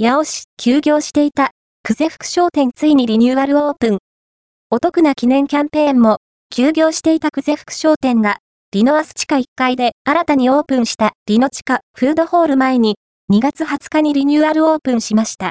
八尾市、休業していた、久世福商店ついにリニューアルオープン。お得な記念キャンペーンも、休業していた久世福商店が、リノアス地下1階で新たにオープンしたリノ地下フードホール前に、2月20日にリニューアルオープンしました。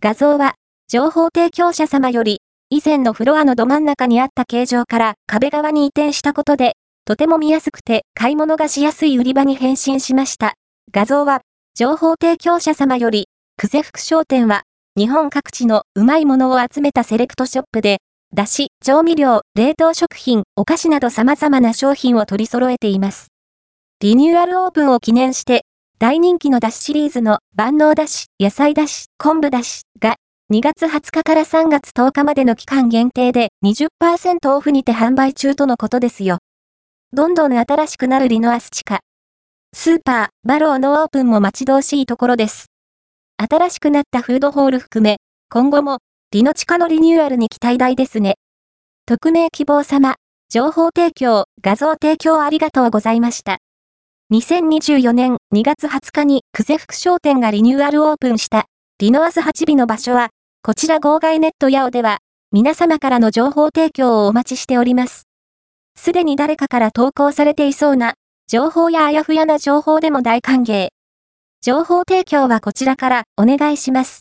画像は、情報提供者様より、以前のフロアのど真ん中にあった形状から壁側に移転したことで、とても見やすくて買い物がしやすい売り場に変身しました。画像は、情報提供者様より、久世福商店は、日本各地のうまいものを集めたセレクトショップで、だし、調味料、冷凍食品、お菓子など様々な商品を取り揃えています。リニューアルオープンを記念して、大人気のだしシリーズの万能だし、野菜だし、昆布だしが2月20日から3月10日までの期間限定で20%オフにて販売中とのことですよ。どんどん新しくなるリノアス地下。スーパー、バローのオープンも待ち遠しいところです。新しくなったフードホール含め、今後もリノ地下のリニューアルに期待大ですね。匿名希望様、情報提供、画像提供ありがとうございました。2024年2月20日に久世福商店がリニューアルオープンしたリノアス八尾の場所は、こちら号外ネットヤオでは、皆様からの情報提供をお待ちしております。すでに誰かから投稿されていそうな、情報やあやふやな情報でも大歓迎。情報提供はこちらからお願いします。